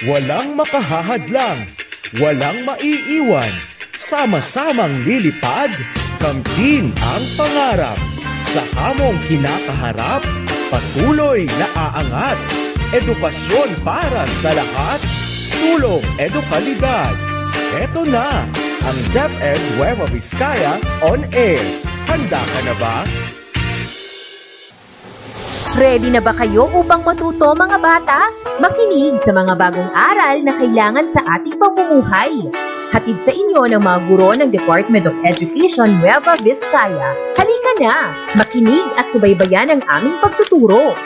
Walang makahahadlang, walang maiiwan, sama-samang lilipad, kamtin ang pangarap. Sa hamong kinakaharap, patuloy na aangat. Edukasyon para sa lahat, sulong edukalidad. Ito na, ang DepEd Nueva Vizcaya on air. Handa ka na ba? Ready na ba kayo upang matuto mga bata? Makinig sa mga bagong aral na kailangan sa ating pamumuhay. Hatid sa inyo ng mga guro ng Department of Education Nueva Vizcaya. Halika na! Makinig at subaybayan ang aming pagtuturo.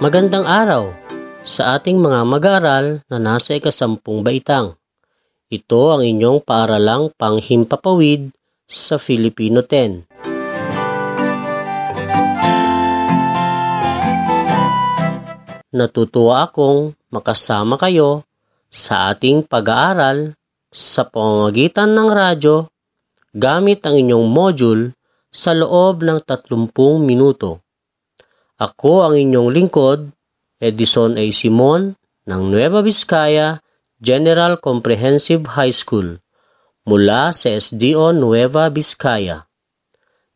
Magandang araw sa ating mga mag-aaral na nasa ikasampung baitang. Ito ang inyong paaralang panghimpapawid sa Filipino 10. Natutuwa akong makasama kayo sa ating pag-aaral sa pamamagitan ng radyo gamit ang inyong module sa loob ng 30 minuto. Ako ang inyong lingkod, Edison A. Simon ng Nueva Vizcaya General Comprehensive High School mula sa SDO Nueva Vizcaya.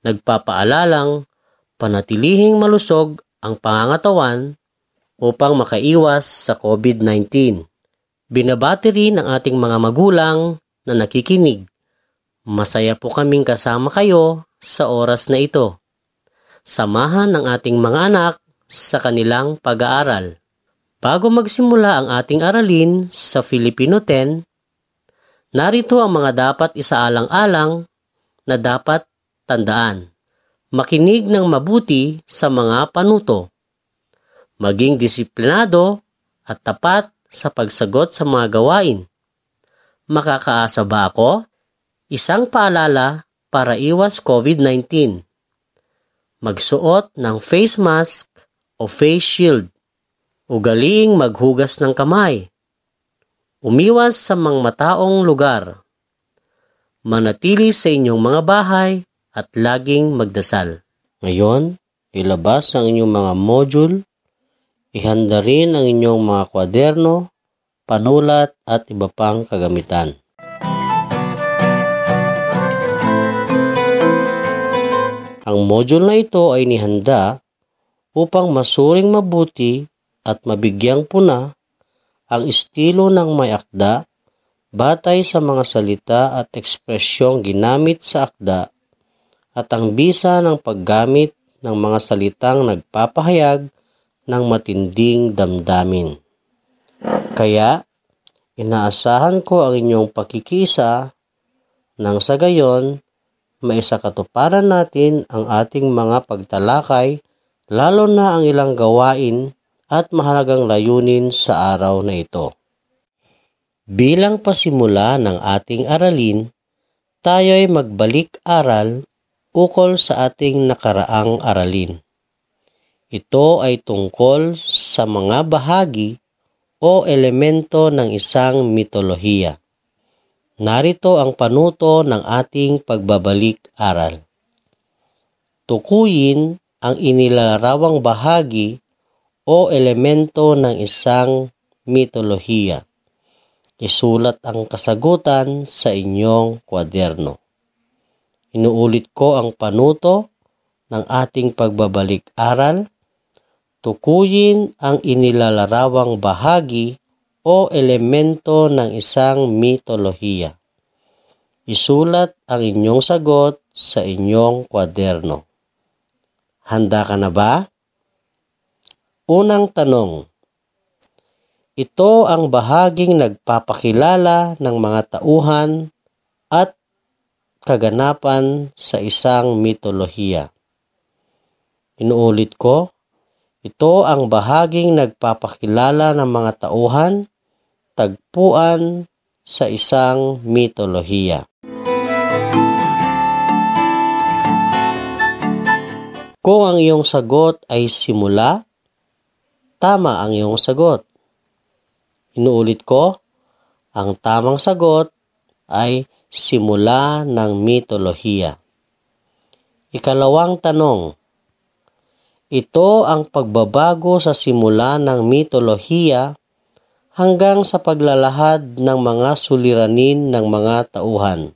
Nagpapaalalang panatilihing malusog ang pangangatawan upang makaiwas sa COVID-19. Binabati rin ang ating mga magulang na nakikinig. Masaya po kaming kasama kayo sa oras na ito. Samahan ang ating mga anak sa kanilang pag-aaral. Bago magsimula ang ating aralin sa Filipino 10, narito ang mga dapat isaalang-alang na dapat tandaan. Makinig ng mabuti sa mga panuto. Maging disiplinado at tapat sa pagsagot sa mga gawain. Makakaasa ba ako? Isang paalala para iwas COVID-19. Magsuot ng face mask o face shield. Ugaliing maghugas ng kamay. Umiwas sa mga mataong lugar. Manatili sa inyong mga bahay at laging magdasal. Ngayon, ilabas ang inyong mga module, ihanda rin ang inyong mga kwaderno, panulat at iba pang kagamitan. Ang module na ito ay nihanda upang masuring mabuti at mabigyang puna ang estilo ng may akda batay sa mga salita at ekspresyong ginamit sa akda at ang bisa ng paggamit ng mga salitang nagpapahayag ng matinding damdamin. Kaya, inaasahan ko ang inyong pakikisa nang sa gayon, maisakatuparan natin ang ating mga pagtalakay lalo na ang ilang gawain at mahalagang layunin sa araw na ito. Bilang pasimula ng ating aralin, tayo ay magbalik-aral ukol sa ating nakaraang aralin. Ito ay tungkol sa mga bahagi o elemento ng isang mitolohiya. Narito ang panuto ng ating pagbabalik-aral. Tukuyin ang inilarawang bahagi o elemento ng isang mitolohiya. Isulat ang kasagutan sa inyong kwaderno. Inuulit ko ang panuto ng ating pagbabalik-aral. Tukuyin ang inilalarawang bahagi o elemento ng isang mitolohiya. Isulat ang inyong sagot sa inyong kwaderno. Handa ka na ba? Unang tanong. Ito ang bahaging nagpapakilala ng mga tauhan at kaganapan sa isang mitolohiya. Inuulit ko, ito ang bahaging nagpapakilala ng mga tauhan, tagpuan sa isang mitolohiya. Kung ang iyong sagot ay simula, tama ang iyong sagot. Inuulit ko, ang tamang sagot ay simula ng mitolohiya. Ikalawang tanong, ito ang pagbabago sa simula ng mitolohiya hanggang sa paglalahad ng mga suliranin ng mga tauhan.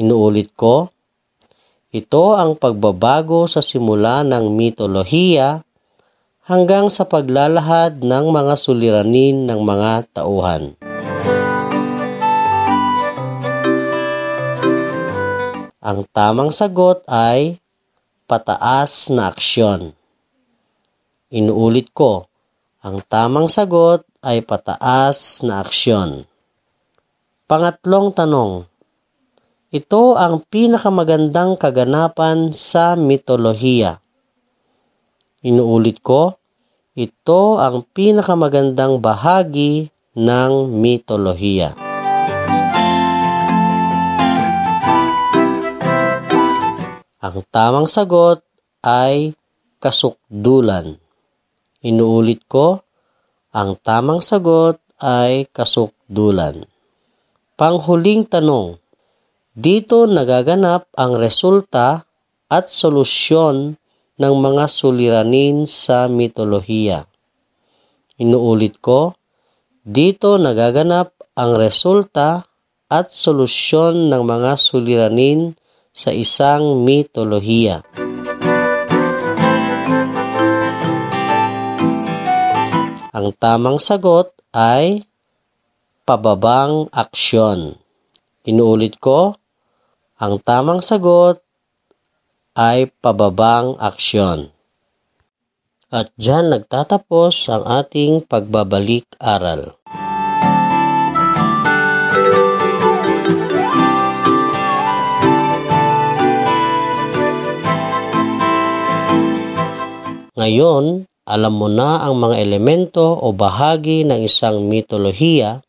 Inuulit ko, ito ang pagbabago sa simula ng mitolohiya hanggang sa paglalahad ng mga suliranin ng mga tauhan. Ang tamang sagot ay pataas na aksyon. Inuulit ko, ang tamang sagot ay pataas na aksyon. Pangatlong tanong, ito ang pinakamagandang kaganapan sa mitolohiya. Inuulit ko, ito ang pinakamagandang bahagi ng mitolohiya. Ang tamang sagot ay kasukdulan. Inuulit ko, ang tamang sagot ay kasukdulan. Panghuling tanong, dito nagaganap ang resulta at solusyon ng mga suliranin sa mitolohiya. Inuulit ko, dito nagaganap ang resulta at solusyon ng mga suliranin sa isang mitolohiya. Ang tamang sagot ay pababang aksyon. Inuulit ko, ang tamang sagot ay pababang aksyon. At dyan nagtatapos ang ating pagbabalik aral. Ngayon, alam mo na ang mga elemento o bahagi ng isang mitolohiya,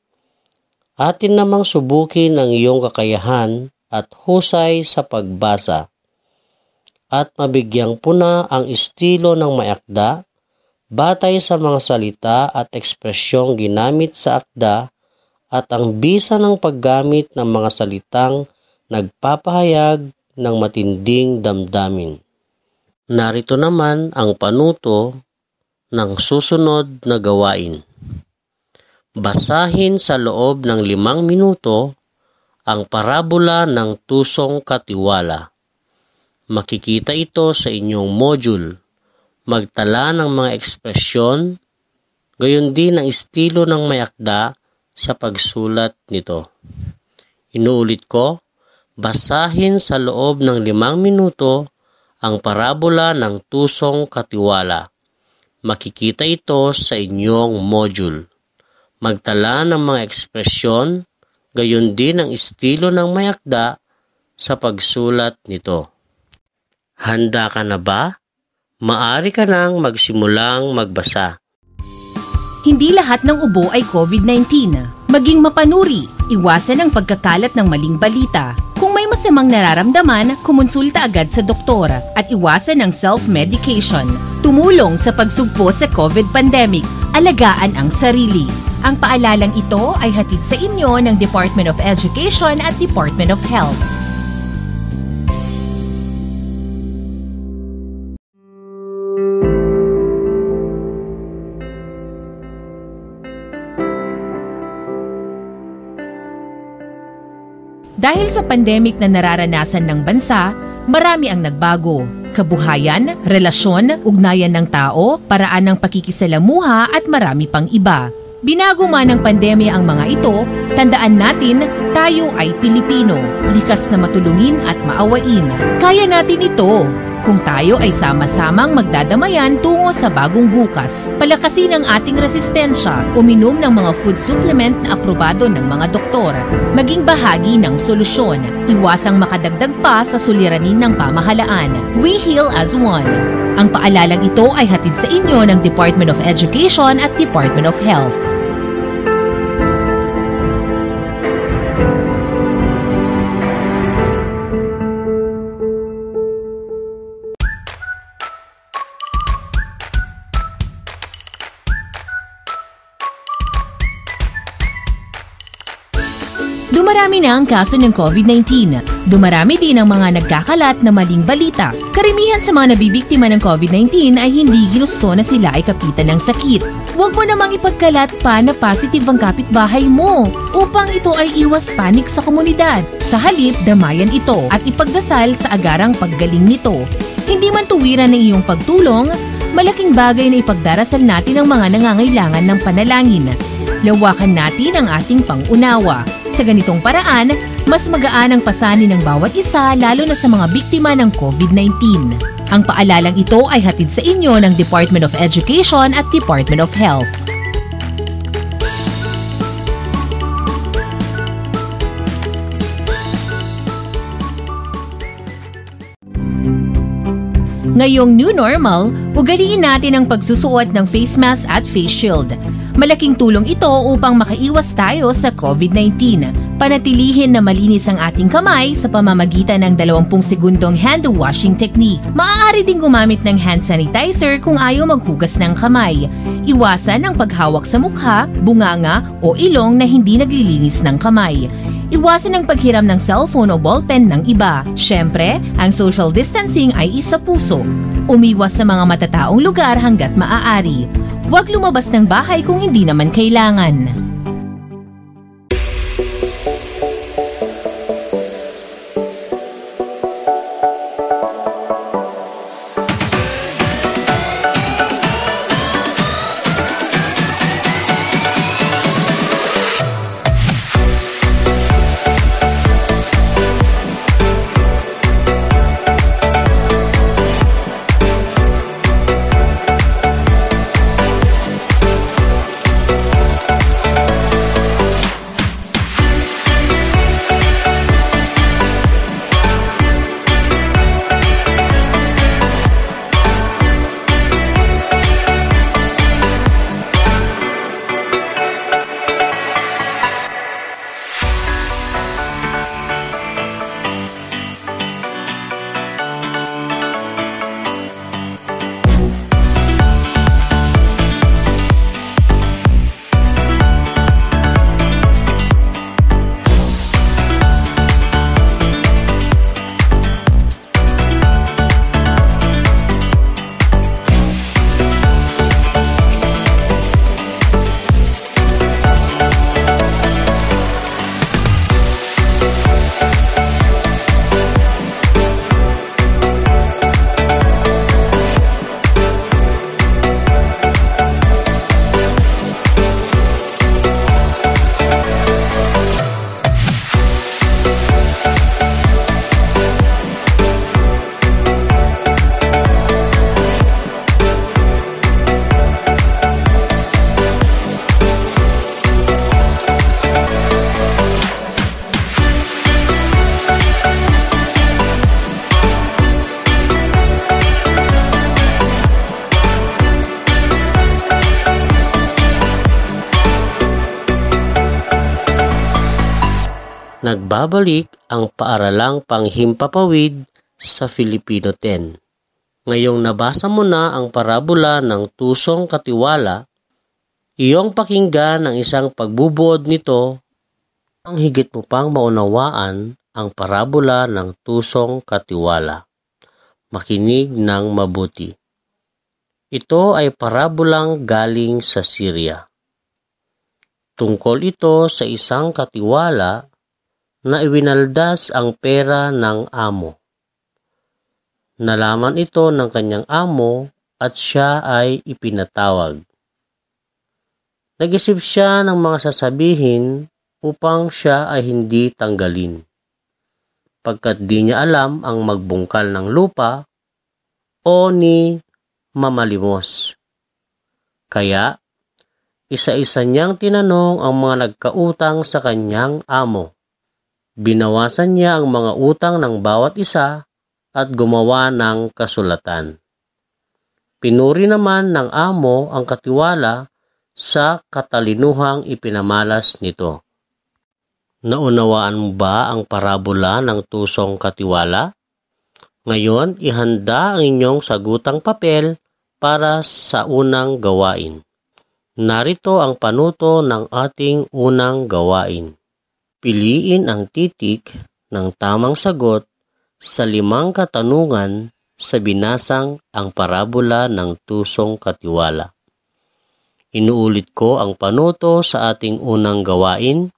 atin namang subukin ang iyong kakayahan at husay sa pagbasa at mabigyang puna ang estilo ng mayakda batay sa mga salita at ekspresyong ginamit sa akda at ang bisa ng paggamit ng mga salitang nagpapahayag ng matinding damdamin. Narito naman ang panuto ng susunod na gawain. Basahin sa loob ng limang minuto ang parabola ng tusong katiwala. Makikita ito sa inyong module. Magtala ng mga ekspresyon, gayon din ang estilo ng mayakda sa pagsulat nito. Inuulit ko, basahin sa loob ng limang minuto ang parabola ng tusong katiwala. Makikita ito sa inyong module. Magtala ng mga ekspresyon, gayon din ang estilo ng mayakda sa pagsulat nito. Handa ka na ba? Maari ka nang magsimulang magbasa. Hindi lahat ng ubo ay COVID-19. Maging mapanuri, iwasan ang pagkakalat ng maling balita, masamang nararamdaman, kumonsulta agad sa doktor at iwasan ang self-medication. Tumulong sa pagsugpo sa COVID pandemic, alagaan ang sarili. Ang paalalang ito ay hatid sa inyo ng Department of Education at Department of Health. Dahil sa pandemic na nararanasan ng bansa, marami ang nagbago. Kabuhayan, relasyon, ugnayan ng tao, paraan ng pakikisalamuha at marami pang iba. Binago man ng pandemya ang mga ito, tandaan natin tayo ay Pilipino, likas na matulungin at maawain. Kaya natin ito kung tayo ay sama-samang magdadamayan tungo sa bagong bukas. Palakasin ang ating resistensya, uminom ng mga food supplement na aprobado ng mga doktor. Maging bahagi ng solusyon, iwasang makadagdag pa sa suliranin ng pamahalaan. We heal as one. Ang paalalang ito ay hatid sa inyo ng Department of Education at Department of Health. Dumarami na ang kaso ng COVID-19. Dumarami din ang mga nagkakalat na maling balita. Karamihan sa mga nabibiktima ng COVID-19 ay hindi ginusto na sila ay kapitan ng sakit. Huwag mo namang ipagkalat pa na positive ang kapitbahay mo upang ito ay iwas panik sa komunidad. Sa halip, damayan ito at ipagdasal sa agarang paggaling nito. Hindi man tuwiran ng iyong pagtulong, malaking bagay na ipagdarasal natin ang mga nangangailangan ng panalangin. Lawakan natin ang ating pangunawa. Sa ganitong paraan, mas magaan ang pasanin ng bawat isa lalo na sa mga biktima ng COVID-19. Ang paalalang ito ay hatid sa inyo ng Department of Education at Department of Health. Ngayong new normal, ugaliin natin ang pagsusuot ng face mask at face shield. Malaking tulong ito upang makaiwas tayo sa COVID-19. Panatilihin na malinis ang ating kamay sa pamamagitan ng 20 segundong hand washing technique. Maaari ding gumamit ng hand sanitizer kung ayaw maghugas ng kamay. Iwasan ang paghawak sa mukha, bunganga o ilong na hindi naglilinis ng kamay. Iwasan ang paghiram ng cellphone o ballpen ng iba. Siyempre, ang social distancing ay isa puso. Umiwas sa mga matataong lugar hanggat maaari. Huwag lumabas ng bahay kung hindi naman kailangan. Nagbabalik ang paaralang panghimpapawid sa Filipino 10. Ngayong nabasa mo na ang parabola ng tusong katiwala, iyong pakinggan ang isang pagbubuod nito ang higit mo pang maunawaan ang parabola ng tusong katiwala. Makinig ng mabuti. Ito ay parabolang galing sa Syria. Tungkol ito sa isang katiwala na iwinaldas ang pera ng amo. Nalaman ito ng kanyang amo at siya ay ipinatawag. Nag-isip siya ng mga sasabihin upang siya ay hindi tanggalin. Pagkat di niya alam ang magbungkal ng lupa o ni mamalimos. Kaya, isa-isa niyang tinanong ang mga nagkautang sa kanyang amo. Binawasan niya ang mga utang ng bawat isa at gumawa ng kasulatan. Pinuri naman ng amo ang katiwala sa katalinuhang ipinamalas nito. Naunawaan mo ba ang parabola ng tusong katiwala? Ngayon, ihanda ang inyong sagutang papel para sa unang gawain. Narito ang panuto ng ating unang gawain. Piliin ang titik ng tamang sagot sa limang katanungan sa binasang ang parabola ng tusong katiwala. Inuulit ko ang panuto sa ating unang gawain.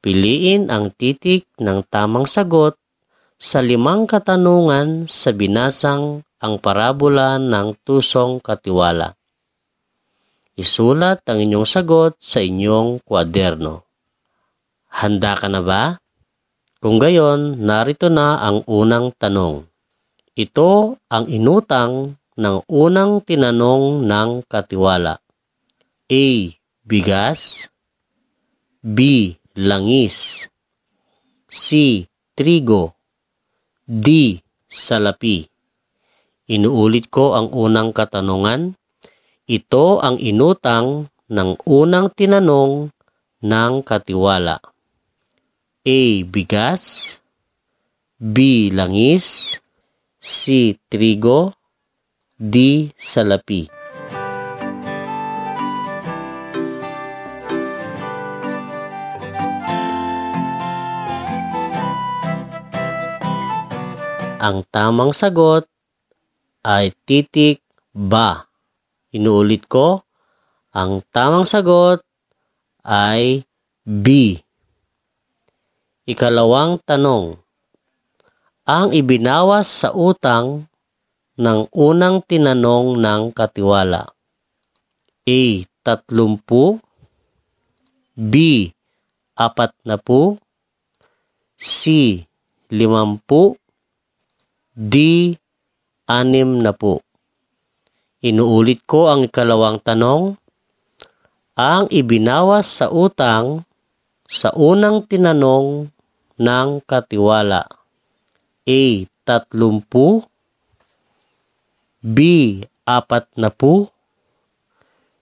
Piliin ang titik ng tamang sagot sa limang katanungan sa binasang ang parabola ng tusong katiwala. Isulat ang inyong sagot sa inyong kwaderno. Handa ka na ba? Kung gayon, narito na ang unang tanong. Ito ang inutang ng unang tinanong ng katiwala. A. Bigas B. Langis C. Trigo D. Salapi Inuulit ko ang unang katanungan. Ito ang inutang ng unang tinanong ng katiwala. A. Bigas B. Langis C. Trigo D. Salapi Ang tamang sagot ay titik ba. Inuulit ko, ang tamang sagot ay B. Ikalawang tanong. Ang ibinawas sa utang ng unang tinanong ng katiwala. A. Tatlumpu B. Apat na po C. Limampu D. Anim na po Inuulit ko ang ikalawang tanong. Ang ibinawas sa utang sa unang tinanong ng katiwala. A. Tatlumpu B. Apat na po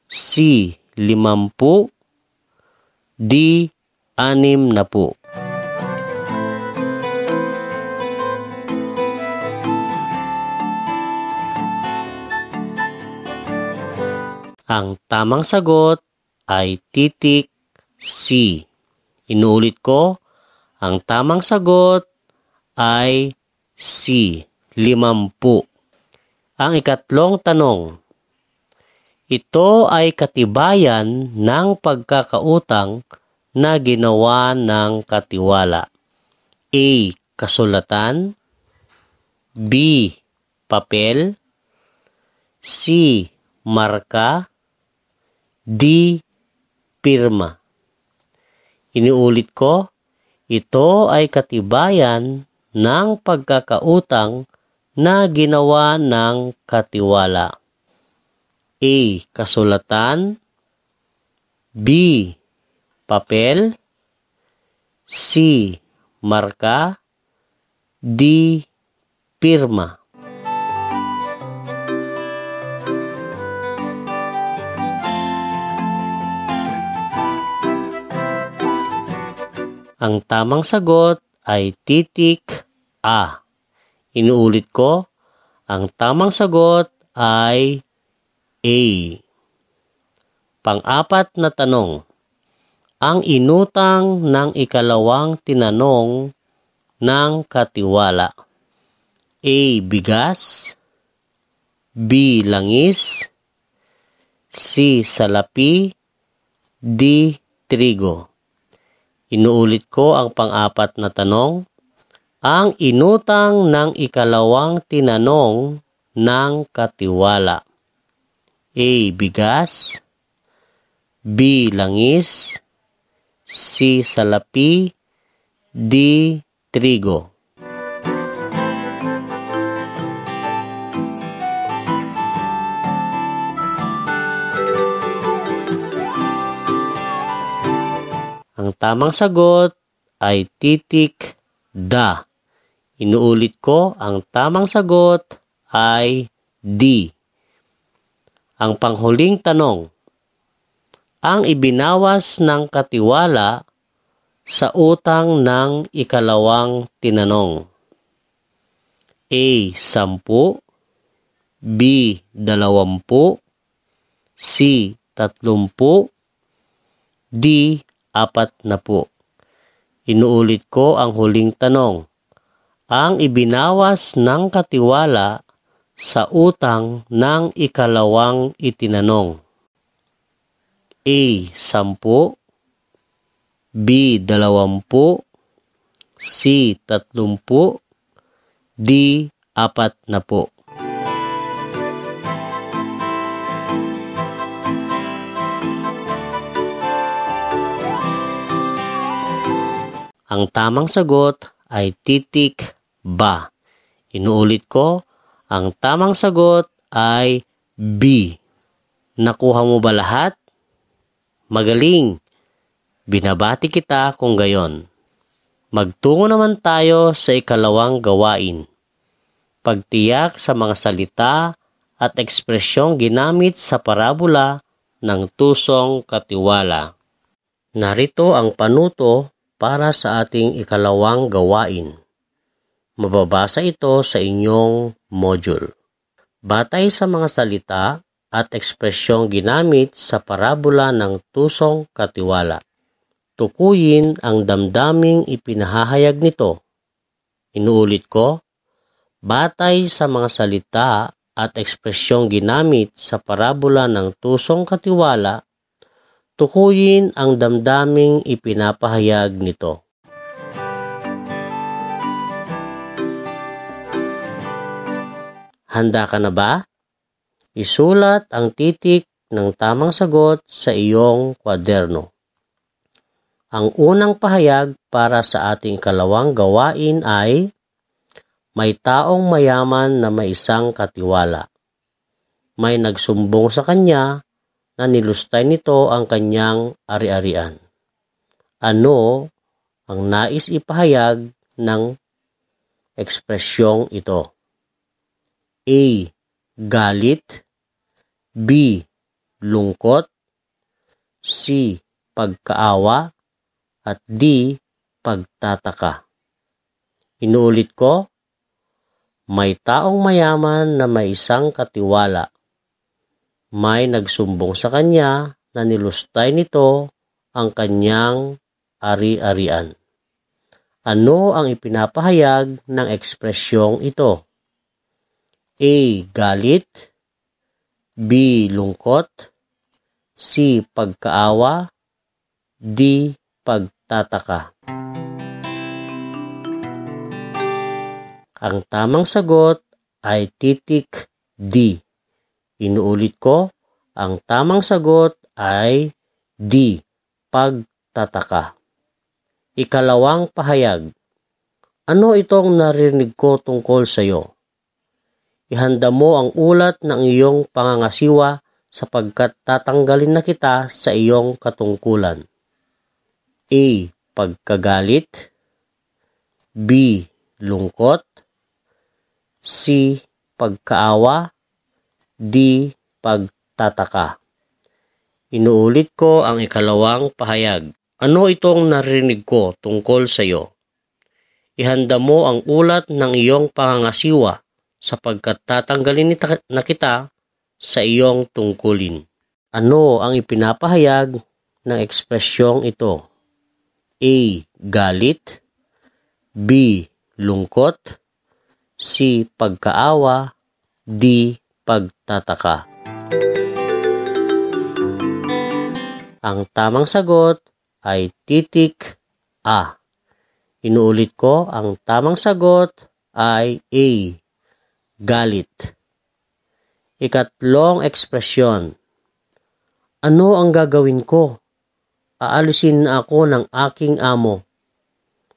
C. Limampu D. Anim na po Ang tamang sagot ay titik C. Inuulit ko, ang tamang sagot ay C. Limampu. Ang ikatlong tanong. Ito ay katibayan ng pagkakautang na ginawa ng katiwala. A. Kasulatan B. Papel C. Marka D. Pirma Iniulit ko, ito ay katibayan ng pagkakautang na ginawa ng katiwala. A. Kasulatan B. Papel C. Marka D. Pirma Ang tamang sagot ay titik A. Inuulit ko, ang tamang sagot ay A. Pang-apat na tanong. Ang inutang ng ikalawang tinanong ng katiwala. A. Bigas B. Langis C. Salapi D. Trigo Inuulit ko ang pang-apat na tanong. Ang inutang ng ikalawang tinanong ng katiwala. A. Bigas B. Langis C. Salapi D. Trigo Ang tamang sagot ay titik da. Inuulit ko, ang tamang sagot ay D. Ang panghuling tanong, ang ibinawas ng katiwala sa utang ng ikalawang tinanong. A. Sampu B. Dalawampu C. Tatlumpu D apat na po. Inuulit ko ang huling tanong. Ang ibinawas ng katiwala sa utang ng ikalawang itinanong. A. Sampu B. Dalawampu C. Tatlumpu D. Apat na po. Ang tamang sagot ay titik ba. Inuulit ko, ang tamang sagot ay B. Nakuha mo ba lahat? Magaling! Binabati kita kung gayon. Magtungo naman tayo sa ikalawang gawain. Pagtiyak sa mga salita at ekspresyong ginamit sa parabola ng tusong katiwala. Narito ang panuto para sa ating ikalawang gawain. Mababasa ito sa inyong module. Batay sa mga salita at ekspresyong ginamit sa parabola ng tusong katiwala. Tukuyin ang damdaming ipinahahayag nito. Inuulit ko, batay sa mga salita at ekspresyong ginamit sa parabola ng tusong katiwala, tukuyin ang damdaming ipinapahayag nito. Handa ka na ba? Isulat ang titik ng tamang sagot sa iyong kwaderno. Ang unang pahayag para sa ating kalawang gawain ay may taong mayaman na may isang katiwala. May nagsumbong sa kanya na nilustay nito ang kanyang ari-arian. Ano ang nais ipahayag ng ekspresyong ito? A. Galit B. Lungkot C. Pagkaawa at D. Pagtataka. Inuulit ko, may taong mayaman na may isang katiwala may nagsumbong sa kanya na nilustay nito ang kanyang ari-arian. Ano ang ipinapahayag ng ekspresyong ito? A. Galit B. Lungkot C. Pagkaawa D. Pagtataka Ang tamang sagot ay titik D. Inuulit ko, ang tamang sagot ay D. Pagtataka. Ikalawang pahayag. Ano itong narinig ko tungkol sa iyo? Ihanda mo ang ulat ng iyong pangangasiwa sapagkat tatanggalin na kita sa iyong katungkulan. A. Pagkagalit B. Lungkot C. Pagkaawa di pagtataka. Inuulit ko ang ikalawang pahayag. Ano itong narinig ko tungkol sa iyo? Ihanda mo ang ulat ng iyong pangangasiwa sapagkat tatanggalin na kita sa iyong tungkulin. Ano ang ipinapahayag ng ekspresyong ito? A. Galit B. Lungkot C. Pagkaawa D pagtataka. Ang tamang sagot ay titik A. Inuulit ko, ang tamang sagot ay A. Galit. Ikatlong ekspresyon. Ano ang gagawin ko? Aalisin ako ng aking amo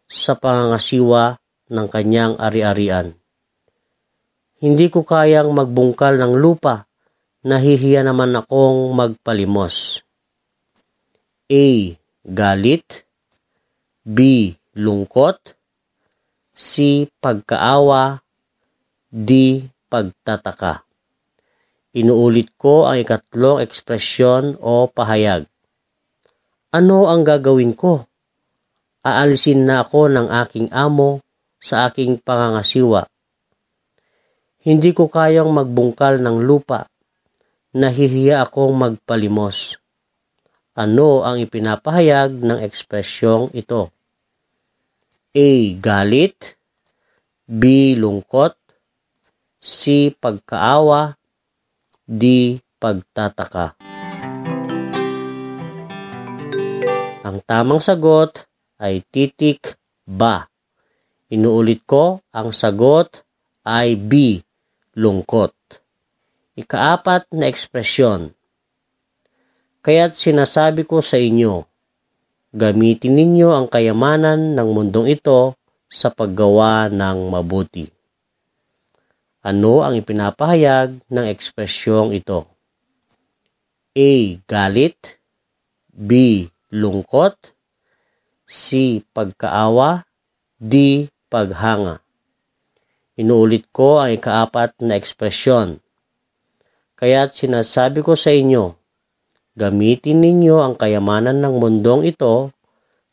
sa pangangasiwa ng kanyang ari-arian. Hindi ko kayang magbungkal ng lupa. Nahihiya naman akong magpalimos. A. Galit B. Lungkot C. Pagkaawa D. Pagtataka Inuulit ko ang ikatlong ekspresyon o pahayag. Ano ang gagawin ko? Aalisin na ako ng aking amo sa aking pangangasiwa hindi ko kayang magbungkal ng lupa. Nahihiya akong magpalimos. Ano ang ipinapahayag ng ekspresyong ito? A. Galit B. Lungkot C. Pagkaawa D. Pagtataka Ang tamang sagot ay titik ba. Inuulit ko, ang sagot ay B. Lungkot. Ikaapat na ekspresyon. Kaya't sinasabi ko sa inyo, gamitin ninyo ang kayamanan ng mundong ito sa paggawa ng mabuti. Ano ang ipinapahayag ng ekspresyong ito? A. Galit B. Lungkot C. Pagkaawa D. Paghanga Inuulit ko ang ikaapat na ekspresyon. Kaya't sinasabi ko sa inyo, gamitin ninyo ang kayamanan ng mundong ito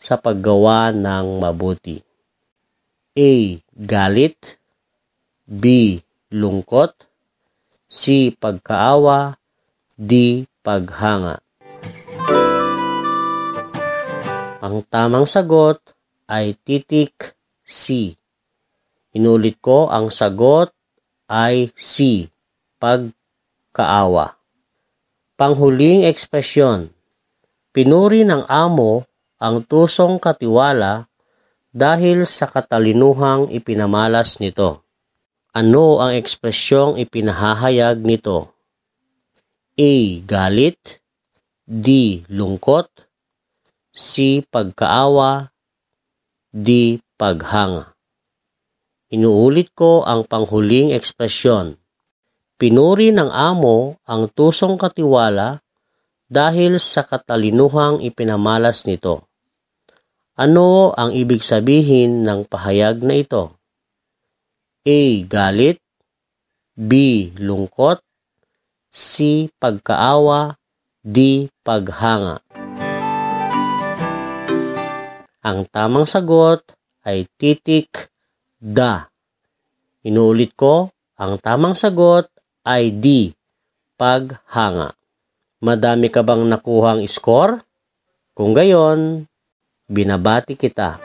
sa paggawa ng mabuti. A. Galit B. Lungkot C. Pagkaawa D. Paghanga Ang tamang sagot ay titik C. Inulit ko, ang sagot ay C. Pagkaawa. Panghuling ekspresyon. Pinuri ng amo ang tusong katiwala dahil sa katalinuhang ipinamalas nito. Ano ang ekspresyong ipinahahayag nito? A. Galit D. Lungkot C. Pagkaawa D. Paghanga Inuulit ko ang panghuling ekspresyon. Pinuri ng amo ang tusong katiwala dahil sa katalinuhang ipinamalas nito. Ano ang ibig sabihin ng pahayag na ito? A. Galit B. Lungkot C. Pagkaawa D. Paghanga Ang tamang sagot ay titik da. Inuulit ko, ang tamang sagot ay D, paghanga. Madami ka bang nakuhang score? Kung gayon, binabati kita.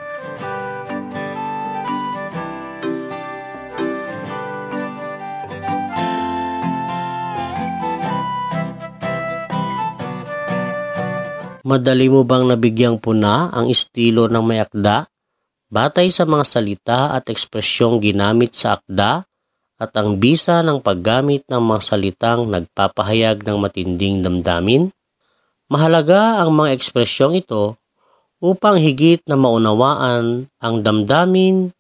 Madali mo bang nabigyang puna ang estilo ng may akda? Batay sa mga salita at ekspresyong ginamit sa akda at ang bisa ng paggamit ng mga salitang nagpapahayag ng matinding damdamin, mahalaga ang mga ekspresyong ito upang higit na maunawaan ang damdamin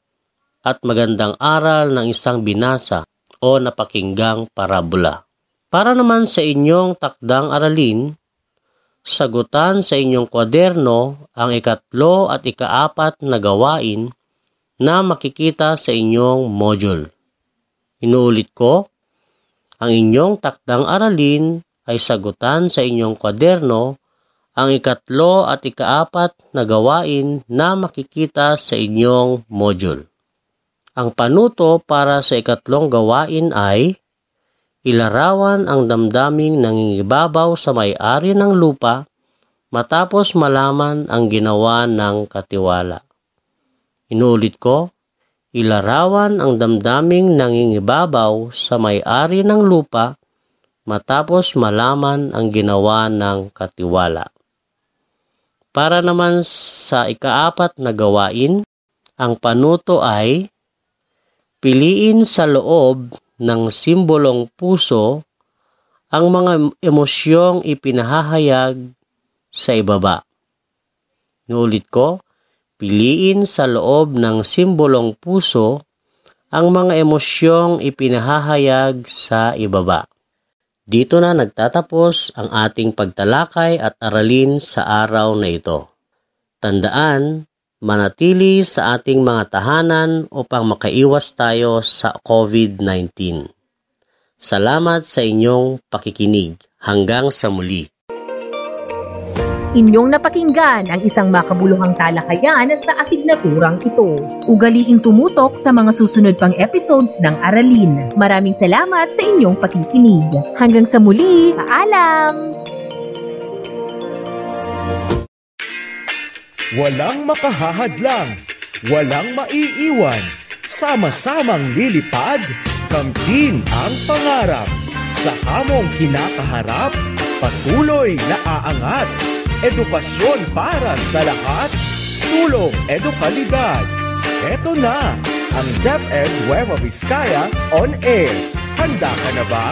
at magandang aral ng isang binasa o napakinggang parabola. Para naman sa inyong takdang aralin, sagutan sa inyong kwaderno ang ikatlo at ikaapat na gawain na makikita sa inyong module. Inuulit ko, ang inyong takdang aralin ay sagutan sa inyong kwaderno ang ikatlo at ikaapat na gawain na makikita sa inyong module. Ang panuto para sa ikatlong gawain ay ilarawan ang damdaming nangingibabaw sa may-ari ng lupa matapos malaman ang ginawa ng katiwala. Inuulit ko, ilarawan ang damdaming nangingibabaw sa may-ari ng lupa matapos malaman ang ginawa ng katiwala. Para naman sa ikaapat na gawain, ang panuto ay piliin sa loob ng simbolong puso ang mga emosyong ipinahahayag sa ibaba. Nulit ko, piliin sa loob ng simbolong puso ang mga emosyong ipinahahayag sa ibaba. Dito na nagtatapos ang ating pagtalakay at aralin sa araw na ito. Tandaan, manatili sa ating mga tahanan upang makaiwas tayo sa COVID-19. Salamat sa inyong pakikinig. Hanggang sa muli. Inyong napakinggan ang isang makabuluhang talakayan sa asignaturang ito. Ugaliing tumutok sa mga susunod pang episodes ng Aralin. Maraming salamat sa inyong pakikinig. Hanggang sa muli, paalam! Walang makahahadlang, walang maiiwan, sama-samang lilipad, kamtin ang pangarap. Sa hamong kinakaharap, patuloy na aangat. Edukasyon para sa lahat, sulong edukalidad. Ito na ang DepEd Nueva Vizcaya on air. Handa ka na ba?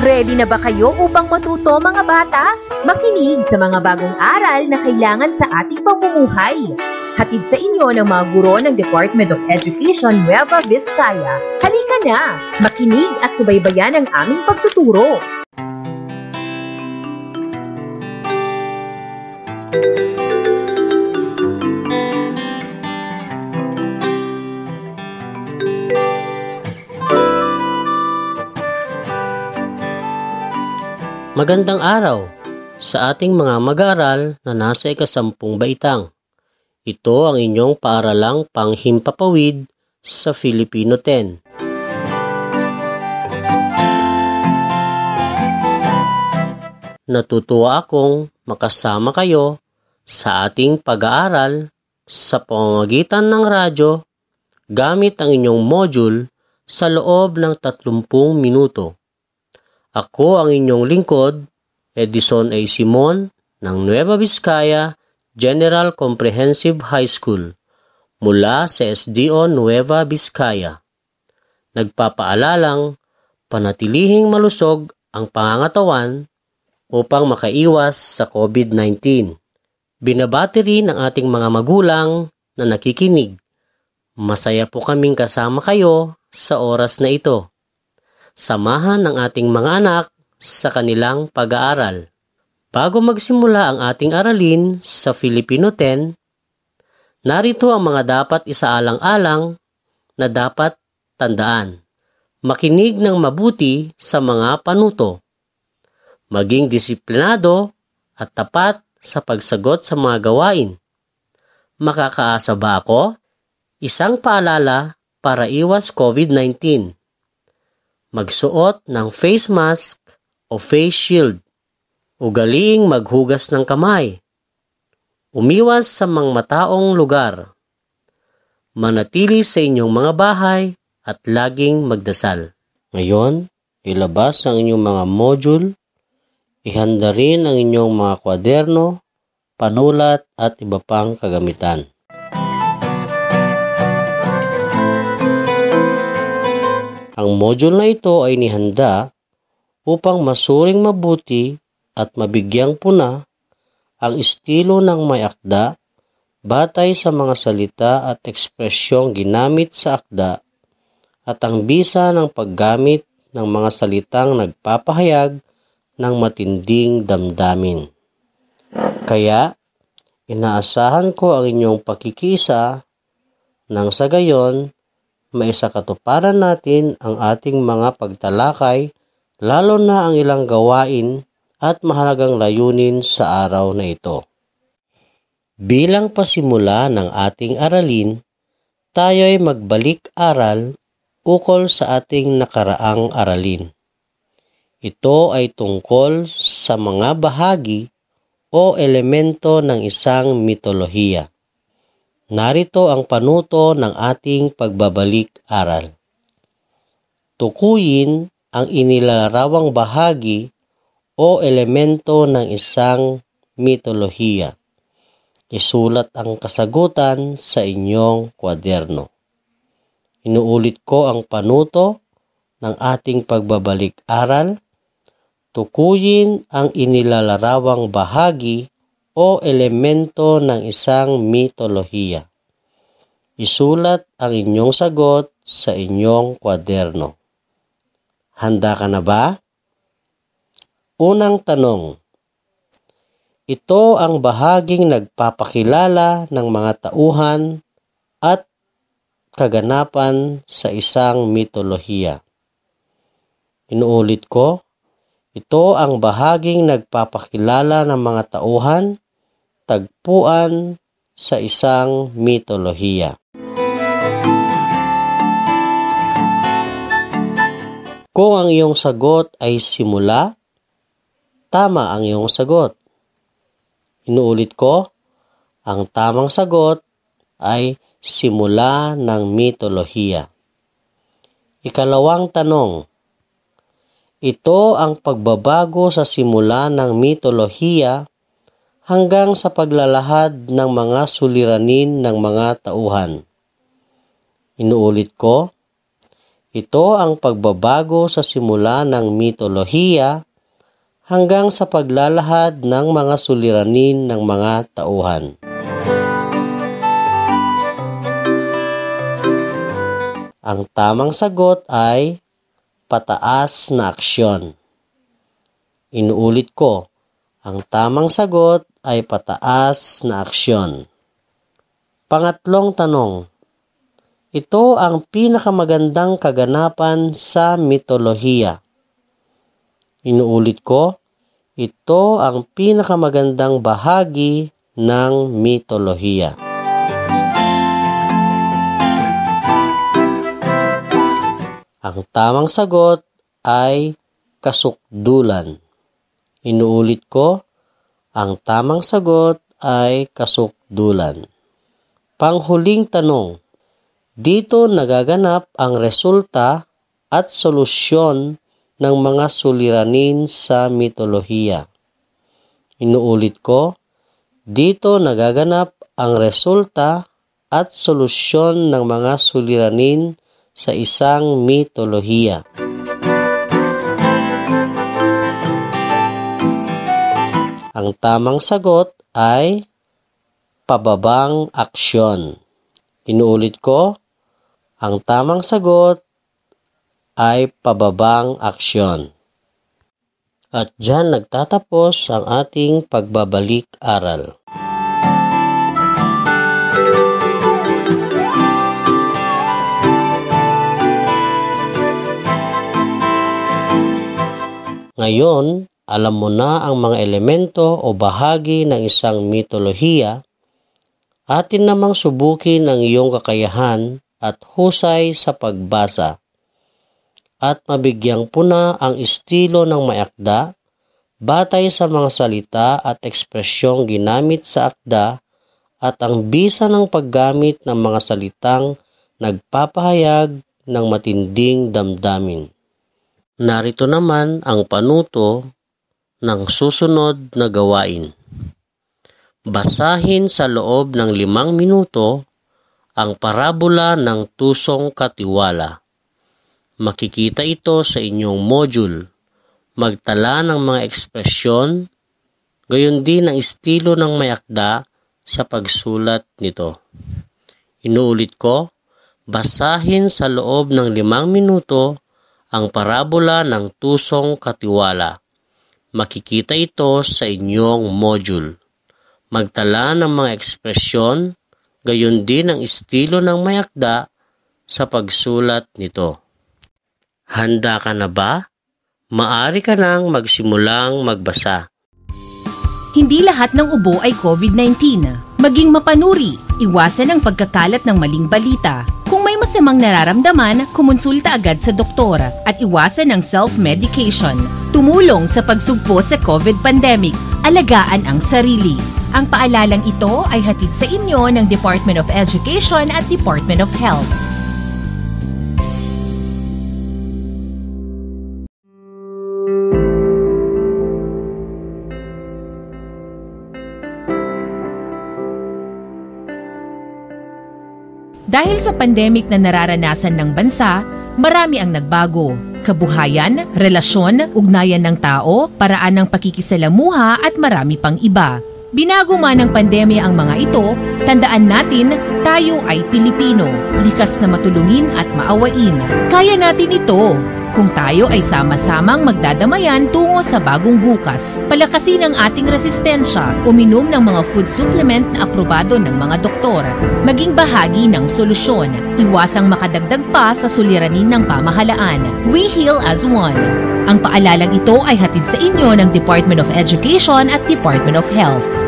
Ready na ba kayo upang matuto mga bata? Makinig sa mga bagong aral na kailangan sa ating pamumuhay. Hatid sa inyo ng mga guro ng Department of Education Nueva Vizcaya. Halika na! Makinig at subaybayan ang aming pagtuturo. Magandang araw sa ating mga mag-aaral na nasa ikasampung baitang. Ito ang inyong paaralang panghimpapawid sa Filipino 10. Natutuwa akong makasama kayo sa ating pag-aaral sa pamamagitan ng radyo gamit ang inyong module sa loob ng 30 minuto. Ako ang inyong lingkod, Edison A. Simon ng Nueva Vizcaya General Comprehensive High School mula sa SDO Nueva Vizcaya. Nagpapaalalang panatilihing malusog ang pangangatawan upang makaiwas sa COVID-19. Binabati rin ang ating mga magulang na nakikinig. Masaya po kaming kasama kayo sa oras na ito. Samahan ang ating mga anak sa kanilang pag-aaral. Bago magsimula ang ating aralin sa Filipino 10, narito ang mga dapat isaalang-alang na dapat tandaan. Makinig ng mabuti sa mga panuto maging disiplinado at tapat sa pagsagot sa mga gawain. Makakaasa ba ako? Isang paalala para iwas COVID-19. Magsuot ng face mask o face shield. Ugaliing maghugas ng kamay. Umiwas sa mga mataong lugar. Manatili sa inyong mga bahay at laging magdasal. Ngayon, ilabas ang inyong mga module Ihanda rin ang inyong mga kwaderno, panulat at iba pang kagamitan. Ang module na ito ay nihanda upang masuring mabuti at mabigyang puna ang estilo ng may akda batay sa mga salita at ekspresyong ginamit sa akda at ang bisa ng paggamit ng mga salitang nagpapahayag ng matinding damdamin. Kaya, inaasahan ko ang inyong pakikisa nang sa gayon, maisakatuparan natin ang ating mga pagtalakay lalo na ang ilang gawain at mahalagang layunin sa araw na ito. Bilang pasimula ng ating aralin, tayo ay magbalik-aral ukol sa ating nakaraang aralin. Ito ay tungkol sa mga bahagi o elemento ng isang mitolohiya. Narito ang panuto ng ating pagbabalik-aral. Tukuyin ang inilarawang bahagi o elemento ng isang mitolohiya. Isulat ang kasagutan sa inyong kwaderno. Inuulit ko ang panuto ng ating pagbabalik-aral tukuyin ang inilalarawang bahagi o elemento ng isang mitolohiya. Isulat ang inyong sagot sa inyong kwaderno. Handa ka na ba? Unang tanong. Ito ang bahaging nagpapakilala ng mga tauhan at kaganapan sa isang mitolohiya. Inuulit ko, ito ang bahaging nagpapakilala ng mga tauhan, tagpuan sa isang mitolohiya. Kung ang iyong sagot ay simula, tama ang iyong sagot. Inuulit ko, Ang tamang sagot ay simula ng mitolohiya. Ikalawang tanong, ito ang pagbabago sa simula ng mitolohiya hanggang sa paglalahad ng mga suliranin ng mga tauhan. Inuulit ko, ito ang pagbabago sa simula ng mitolohiya hanggang sa paglalahad ng mga suliranin ng mga tauhan. Ang tamang sagot ay pataas na aksyon. Inuulit ko, ang tamang sagot ay pataas na aksyon. Pangatlong tanong, ito ang pinakamagandang kaganapan sa mitolohiya. Inuulit ko, ito ang pinakamagandang bahagi ng mitolohiya. Ang tamang sagot ay kasukdulan. Inuulit ko, ang tamang sagot ay kasukdulan. Panghuling tanong, dito nagaganap ang resulta at solusyon ng mga suliranin sa mitolohiya. Inuulit ko, dito nagaganap ang resulta at solusyon ng mga suliranin sa isang mitolohiya. Ang tamang sagot ay pababang aksyon. Inuulit ko, ang tamang sagot ay pababang aksyon. At dyan nagtatapos ang ating pagbabalik Ngayon, alam mo na ang mga elemento o bahagi ng isang mitolohiya, atin namang subukin ang iyong kakayahan at husay sa pagbasa at mabigyang puna ang estilo ng mayakda batay sa mga salita at ekspresyong ginamit sa akda at ang bisa ng paggamit ng mga salitang nagpapahayag ng matinding damdamin. Narito naman ang panuto ng susunod na gawain. Basahin sa loob ng limang minuto ang parabola ng tusong katiwala. Makikita ito sa inyong module. Magtala ng mga ekspresyon, gayon din ang estilo ng mayakda sa pagsulat nito. Inuulit ko, basahin sa loob ng limang minuto ang parabola ng tusong katiwala. Makikita ito sa inyong module. Magtala ng mga ekspresyon, gayon din ang estilo ng mayakda sa pagsulat nito. Handa ka na ba? Maari ka nang magsimulang magbasa. Hindi lahat ng ubo ay COVID-19. Maging mapanuri, iwasan ang pagkakalat ng maling balita. Masamang nararamdaman, kumonsulta agad sa doktor at iwasan ang self-medication. Tumulong sa pagsugpo sa COVID pandemic. Alagaan ang sarili. Ang paalalang ito ay hatid sa inyo ng Department of Education at Department of Health. Dahil sa pandemic na nararanasan ng bansa, marami ang nagbago. Kabuhayan, relasyon, ugnayan ng tao, paraan ng pakikisalamuha at marami pang iba. Binago man ng pandemya ang mga ito, tandaan natin tayo ay Pilipino, likas na matulungin at maawain. Kaya natin ito kung tayo ay sama-samang magdadamayan tungo sa bagong bukas. Palakasin ang ating resistensya, uminom ng mga food supplement na aprobado ng mga doktor, maging bahagi ng solusyon, iwasang makadagdag pa sa suliranin ng pamahalaan. We heal as one. Ang paalalang ito ay hatid sa inyo ng Department of Education at Department of Health.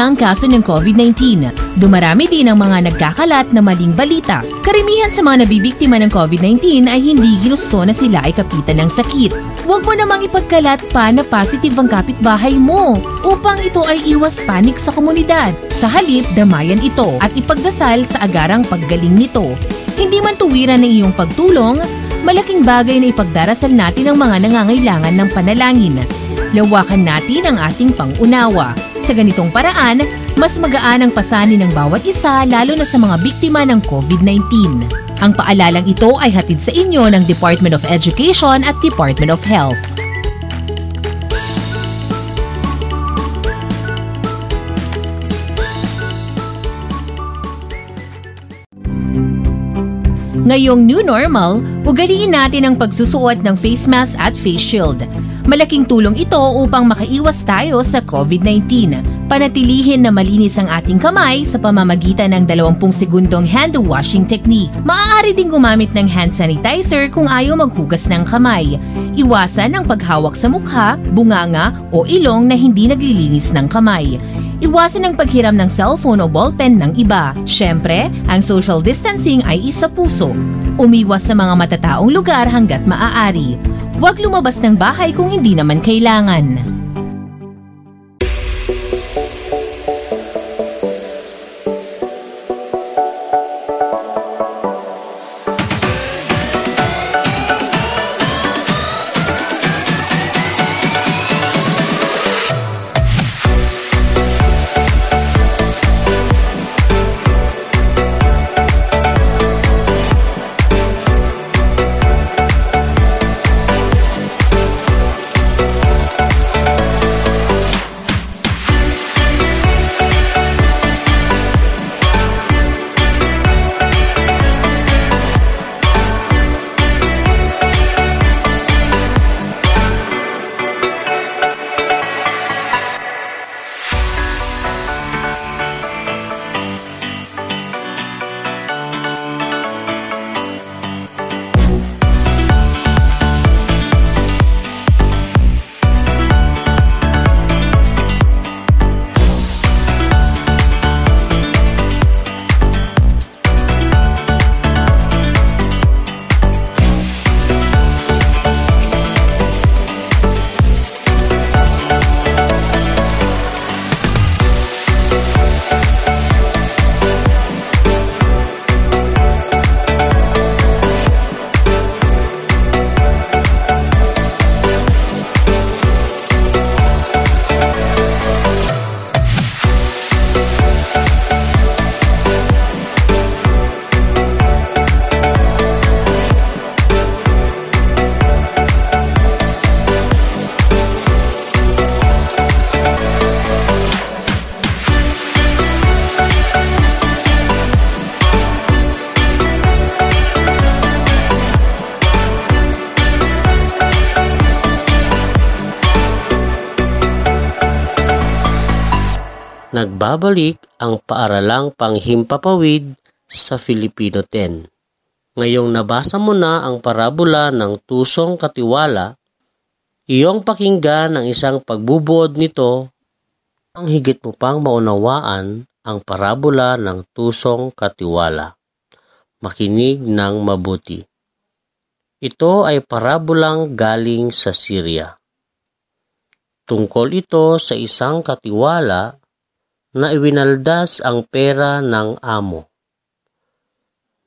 Na ang kaso ng COVID-19. Dumarami din ang mga nagkakalat na maling balita. Karamihan sa mga nabibiktima ng COVID-19 ay hindi ginusto na sila ay kapitan ng sakit. Huwag mo namang ipagkalat pa na positive ang kapitbahay mo upang ito ay iwas panik sa komunidad. Sa halip, damayan ito at ipagdasal sa agarang paggaling nito. Hindi man tuwiran ng iyong pagtulong, malaking bagay na ipagdarasal natin ang mga nangangailangan ng panalangin. Lawakan natin ang ating pangunawa. Sa ganitong paraan, mas magaan ang pasanin ng bawat isa lalo na sa mga biktima ng COVID-19. Ang paalalang ito ay hatid sa inyo ng Department of Education at Department of Health. Ngayong new normal, ugaliin natin ang pagsusuot ng face mask at face shield. Malaking tulong ito upang makaiwas tayo sa COVID-19. Panatilihin na malinis ang ating kamay sa pamamagitan ng 20 segundong hand washing technique. Maaari din gumamit ng hand sanitizer kung ayaw maghugas ng kamay. Iwasan ang paghawak sa mukha, bunganga o ilong na hindi naglilinis ng kamay. Iwasan ang paghiram ng cellphone o ballpen ng iba. Siyempre, ang social distancing ay isa puso. Umiwas sa mga matataong lugar hanggat maaari. Huwag lumabas ng bahay kung hindi naman kailangan. Nagbabalik ang paaralang panghimpapawid sa Filipino 10. Ngayong nabasa mo na ang parabola ng tusong katiwala, iyong pakinggan ang isang pagbubuod nito ang higit mo pang maunawaan ang parabola ng tusong katiwala. Makinig ng mabuti. Ito ay parabolang galing sa Syria. Tungkol ito sa isang katiwala na iwinaldas ang pera ng amo.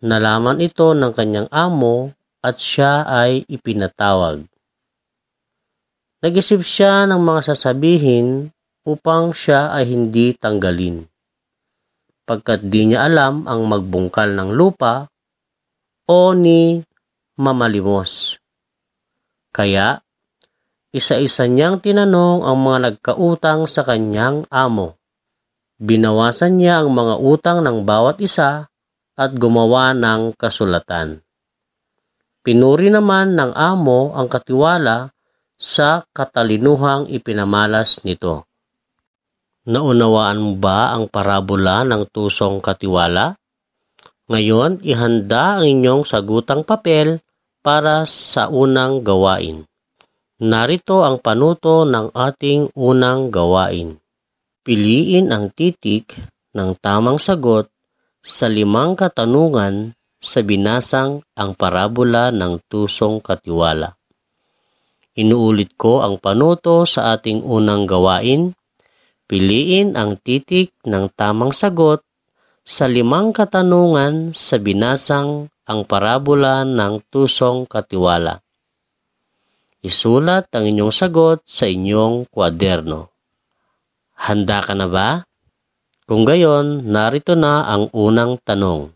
Nalaman ito ng kanyang amo at siya ay ipinatawag. Nag-isip siya ng mga sasabihin upang siya ay hindi tanggalin. Pagkat di niya alam ang magbungkal ng lupa o ni mamalimos. Kaya, isa-isa niyang tinanong ang mga nagkautang sa kanyang amo. Binawasan niya ang mga utang ng bawat isa at gumawa ng kasulatan. Pinuri naman ng amo ang katiwala sa katalinuhang ipinamalas nito. Naunawaan mo ba ang parabola ng tusong katiwala? Ngayon, ihanda ang inyong sagutang papel para sa unang gawain. Narito ang panuto ng ating unang gawain. Piliin ang titik ng tamang sagot sa limang katanungan sa binasang ang parabola ng tusong katiwala. Inuulit ko ang panuto sa ating unang gawain. Piliin ang titik ng tamang sagot sa limang katanungan sa binasang ang parabola ng tusong katiwala. Isulat ang inyong sagot sa inyong kwaderno. Handa ka na ba? Kung gayon, narito na ang unang tanong.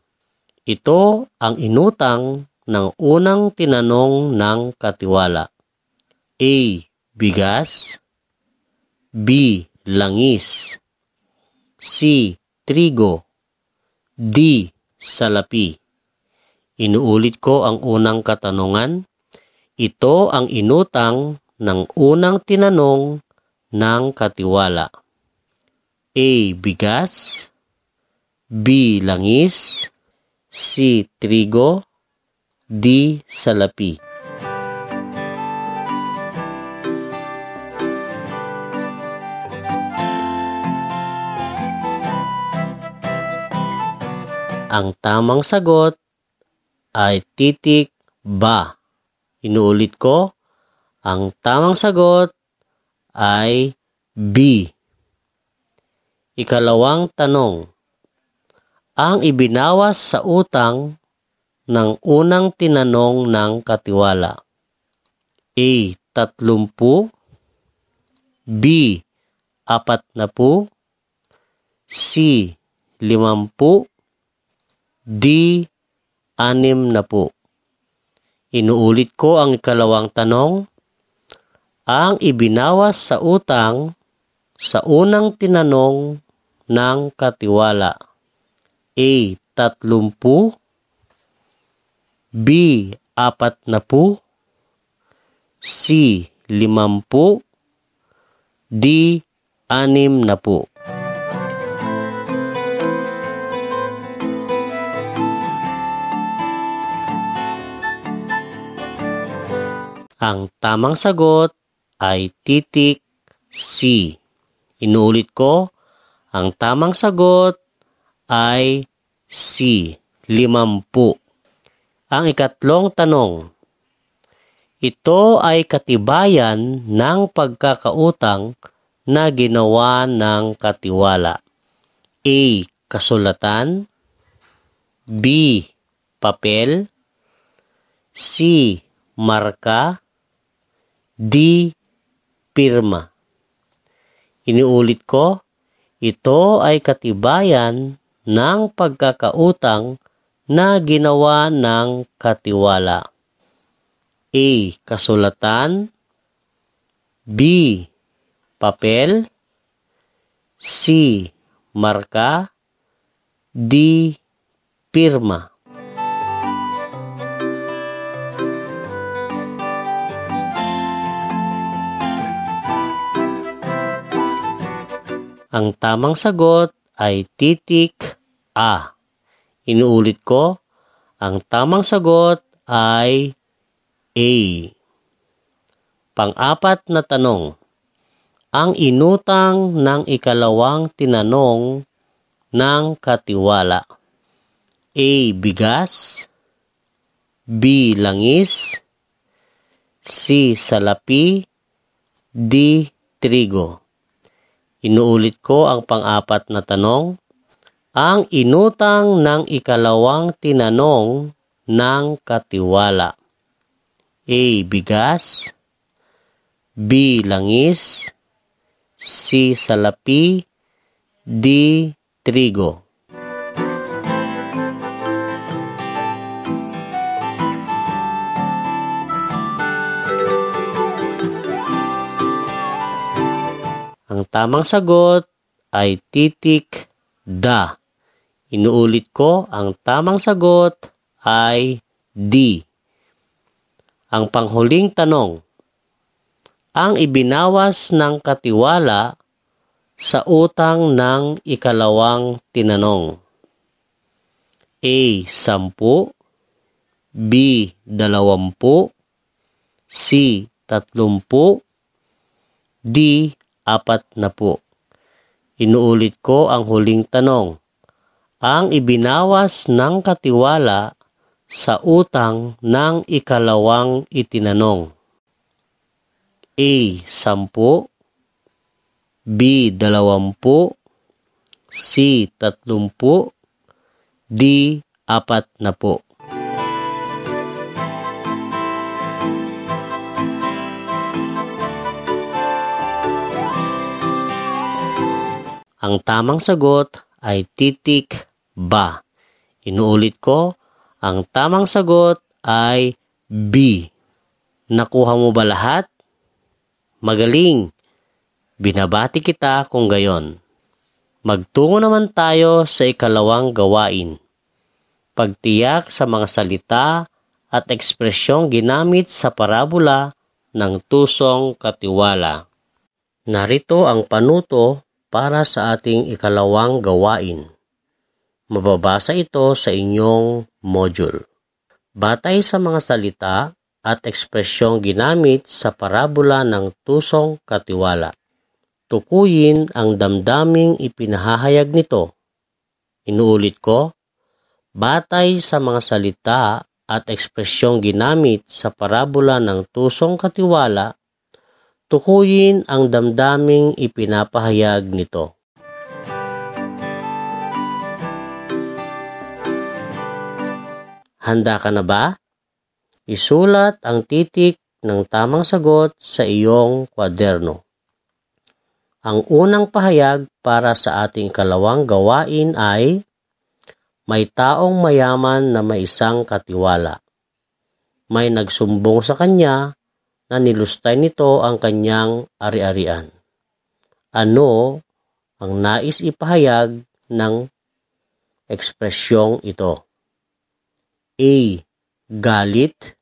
Ito ang inutang ng unang tinanong ng katiwala. A. Bigas B. Langis C. Trigo D. Salapi Inuulit ko ang unang katanungan. Ito ang inutang ng unang tinanong ng katiwala. A. Bigas B. Langis C. Trigo D. Salapi Ang tamang sagot ay titik ba. Inuulit ko, ang tamang sagot ay B. Ikalawang tanong, ang ibinawas sa utang ng unang tinanong ng katiwala. A. Tatlumpu B. Apat na po C. Limampu D. Anim na po. Inuulit ko ang ikalawang tanong. Ang ibinawas sa utang sa unang tinanong ng katiwala. A. Tatlumpu B. Apat na po C. Limampu D. Anim na po. Ang tamang sagot ay titik C. Inuulit ko, ang tamang sagot ay C, limampu. Ang ikatlong tanong, ito ay katibayan ng pagkakautang na ginawa ng katiwala. A. Kasulatan B. Papel C. Marka D. Pirma Iniulit ko, ito ay katibayan ng pagkakautang na ginawa ng katiwala. A. Kasulatan B. Papel C. Marka D. Pirma Ang tamang sagot ay titik A. Inuulit ko, ang tamang sagot ay A. Pang-apat na tanong. Ang inutang ng ikalawang tinanong ng katiwala. A. Bigas B. Langis C. Salapi D. Trigo Inuulit ko ang pang-apat na tanong. Ang inutang ng ikalawang tinanong ng katiwala. A. Bigas B. Langis C. Salapi D. Trigo tamang sagot ay titik da. Inuulit ko, ang tamang sagot ay D. Ang panghuling tanong, ang ibinawas ng katiwala sa utang ng ikalawang tinanong. A. Sampu B. Dalawampu C. Tatlumpu D apat na po. Inuulit ko ang huling tanong. Ang ibinawas ng katiwala sa utang ng ikalawang itinanong. A. Sampu B. Dalawampu C. Tatlumpu D. Apat na po. Ang tamang sagot ay titik ba. Inuulit ko, ang tamang sagot ay B. Nakuha mo ba lahat? Magaling! Binabati kita kung gayon. Magtungo naman tayo sa ikalawang gawain. Pagtiyak sa mga salita at ekspresyong ginamit sa parabola ng tusong katiwala. Narito ang panuto para sa ating ikalawang gawain. Mababasa ito sa inyong module. Batay sa mga salita at ekspresyong ginamit sa parabola ng tusong katiwala. Tukuyin ang damdaming ipinahahayag nito. Inuulit ko, batay sa mga salita at ekspresyong ginamit sa parabola ng tusong katiwala, tukuyin ang damdaming ipinapahayag nito. Handa ka na ba? Isulat ang titik ng tamang sagot sa iyong kwaderno. Ang unang pahayag para sa ating kalawang gawain ay may taong mayaman na may isang katiwala. May nagsumbong sa kanya na nilustay nito ang kanyang ari-arian. Ano ang nais ipahayag ng ekspresyong ito? A. Galit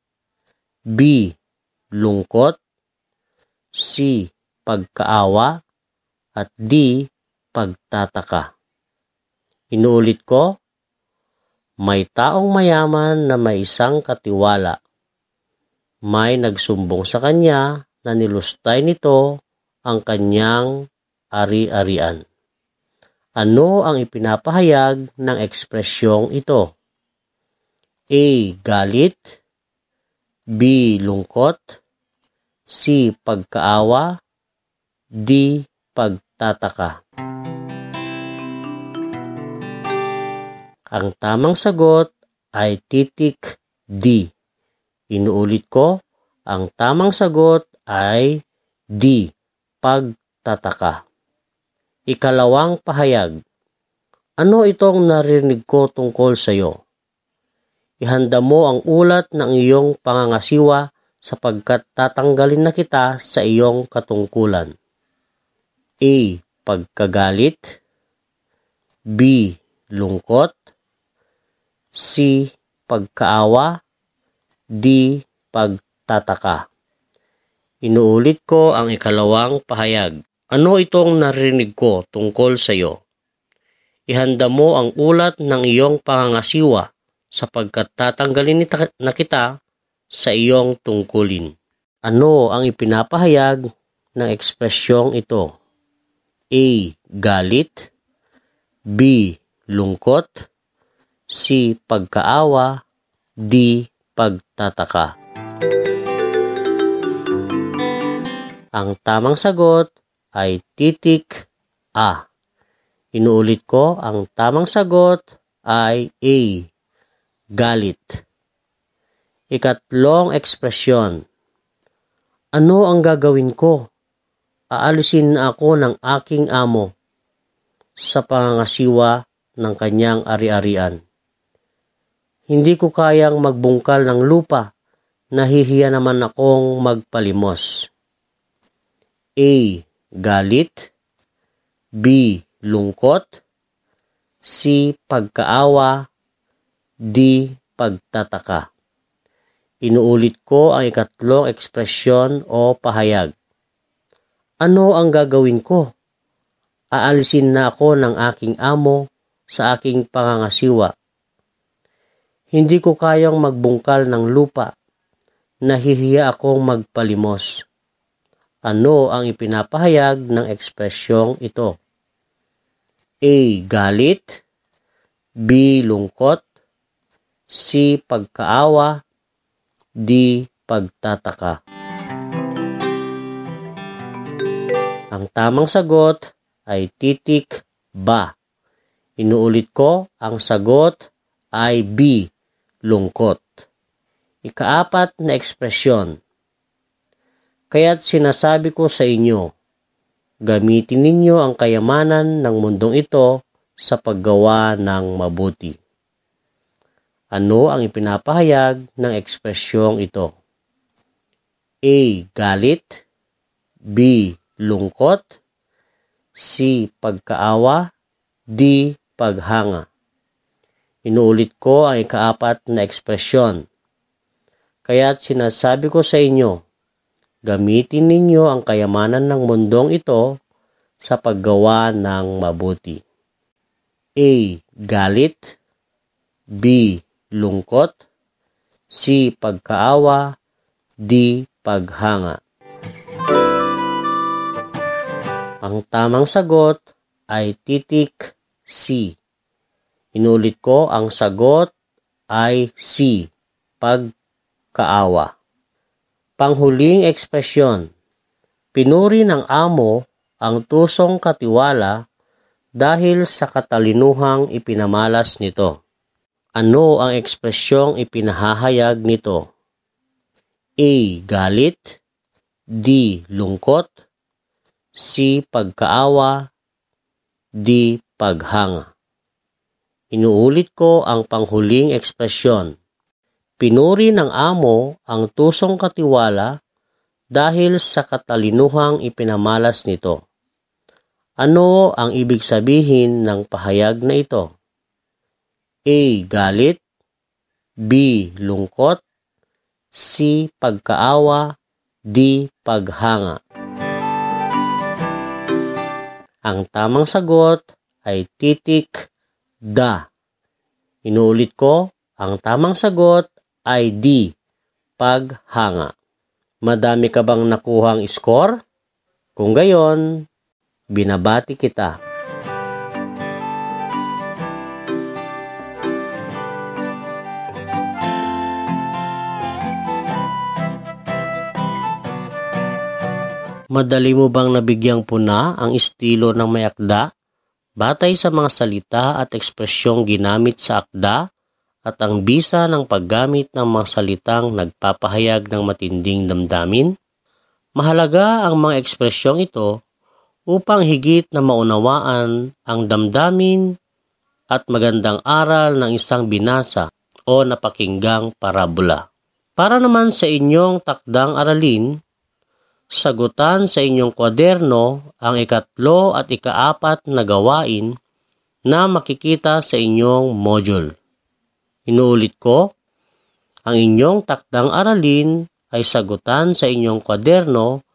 B. Lungkot C. Pagkaawa at D. Pagtataka. Inuulit ko, may taong mayaman na may isang katiwala. May nagsumbong sa kanya na nilustay nito ang kanyang ari-arian. Ano ang ipinapahayag ng ekspresyong ito? A. Galit B. Lungkot C. Pagkaawa D. Pagtataka Ang tamang sagot ay titik D. Inuulit ko, ang tamang sagot ay D. Pagtataka. Ikalawang pahayag. Ano itong narinig ko tungkol sa iyo? ihanda mo ang ulat ng iyong pangangasiwa sapagkat tatanggalin na kita sa iyong katungkulan. A. Pagkagalit B. Lungkot C. Pagkaawa D. Pagtataka Inuulit ko ang ikalawang pahayag. Ano itong narinig ko tungkol sa iyo? Ihanda mo ang ulat ng iyong pangangasiwa sapagkat tatanggalin na kita sa iyong tungkulin. Ano ang ipinapahayag ng ekspresyong ito? A. Galit B. Lungkot C. Pagkaawa D. Pagtataka Ang tamang sagot ay titik A. Inuulit ko, ang tamang sagot ay A galit. Ikatlong ekspresyon. Ano ang gagawin ko? Aalisin na ako ng aking amo sa pangangasiwa ng kanyang ari-arian. Hindi ko kayang magbungkal ng lupa, nahihiya naman akong magpalimos. A. Galit B. Lungkot C. Pagkaawa di pagtataka. Inuulit ko ang ikatlong ekspresyon o pahayag. Ano ang gagawin ko? Aalisin na ako ng aking amo sa aking pangangasiwa. Hindi ko kayang magbungkal ng lupa. Nahihiya akong magpalimos. Ano ang ipinapahayag ng ekspresyong ito? A. Galit B. Lungkot C. Pagkaawa D. Pagtataka Ang tamang sagot ay titik ba. Inuulit ko, ang sagot ay B. Lungkot. Ikaapat na ekspresyon. Kaya't sinasabi ko sa inyo, gamitin ninyo ang kayamanan ng mundong ito sa paggawa ng mabuti. Ano ang ipinapahayag ng ekspresyong ito? A. Galit B. Lungkot C. Pagkaawa D. Paghanga Inuulit ko ang ikaapat na ekspresyon. Kaya't sinasabi ko sa inyo, gamitin ninyo ang kayamanan ng mundong ito sa paggawa ng mabuti. A. Galit B. Lungkot C. Pagkaawa D. Paghanga Ang tamang sagot ay titik C. Inulit ko, ang sagot ay C, pagkaawa. Panghuling ekspresyon. Pinuri ng amo ang tusong katiwala dahil sa katalinuhang ipinamalas nito. Ano ang ekspresyong ipinahahayag nito? A. Galit D. Lungkot C. Pagkaawa D. Paghanga Inuulit ko ang panghuling ekspresyon. Pinuri ng amo ang tusong katiwala dahil sa katalinuhang ipinamalas nito. Ano ang ibig sabihin ng pahayag na ito? A. Galit B. Lungkot C. Pagkaawa D. Paghanga Ang tamang sagot ay titik da. Inuulit ko, ang tamang sagot ay D, paghanga. Madami ka bang nakuhang score? Kung gayon, binabati kita. Madali mo bang nabigyang puna ang estilo ng may akda? Batay sa mga salita at ekspresyong ginamit sa akda at ang bisa ng paggamit ng mga salitang nagpapahayag ng matinding damdamin, mahalaga ang mga ekspresyong ito upang higit na maunawaan ang damdamin at magandang aral ng isang binasa o napakinggang parabola. Para naman sa inyong takdang aralin, sagutan sa inyong kwaderno ang ikatlo at ikaapat na gawain na makikita sa inyong module. Inuulit ko, ang inyong takdang aralin ay sagutan sa inyong kwaderno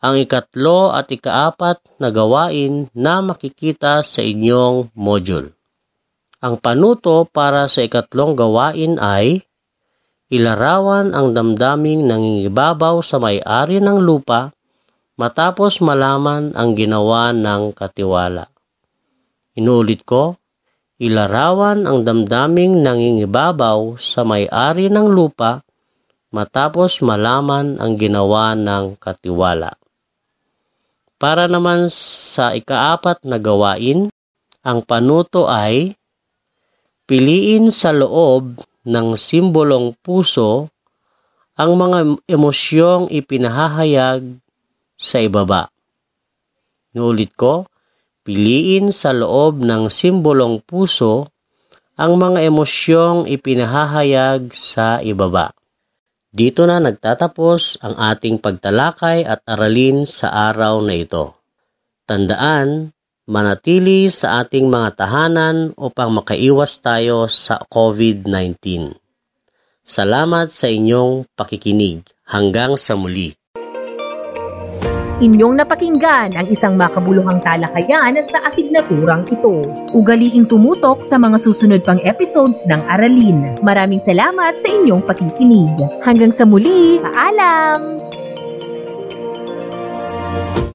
ang ikatlo at ikaapat na gawain na makikita sa inyong module. Ang panuto para sa ikatlong gawain ay ilarawan ang damdaming nangingibabaw sa may-ari ng lupa matapos malaman ang ginawa ng katiwala. Inuulit ko, ilarawan ang damdaming nangingibabaw sa may-ari ng lupa matapos malaman ang ginawa ng katiwala. Para naman sa ikaapat na gawain, ang panuto ay piliin sa loob ng simbolong puso ang mga emosyong ipinahahayag sa ibaba. Nulit ko, piliin sa loob ng simbolong puso ang mga emosyong ipinahahayag sa ibaba. Dito na nagtatapos ang ating pagtalakay at aralin sa araw na ito. Tandaan, manatili sa ating mga tahanan upang makaiwas tayo sa COVID-19. Salamat sa inyong pakikinig. Hanggang sa muli. Inyong napakinggan ang isang makabuluhang talakayan sa asignaturang ito. Ugaliing tumutok sa mga susunod pang episodes ng Aralin. Maraming salamat sa inyong pakikinig. Hanggang sa muli, paalam!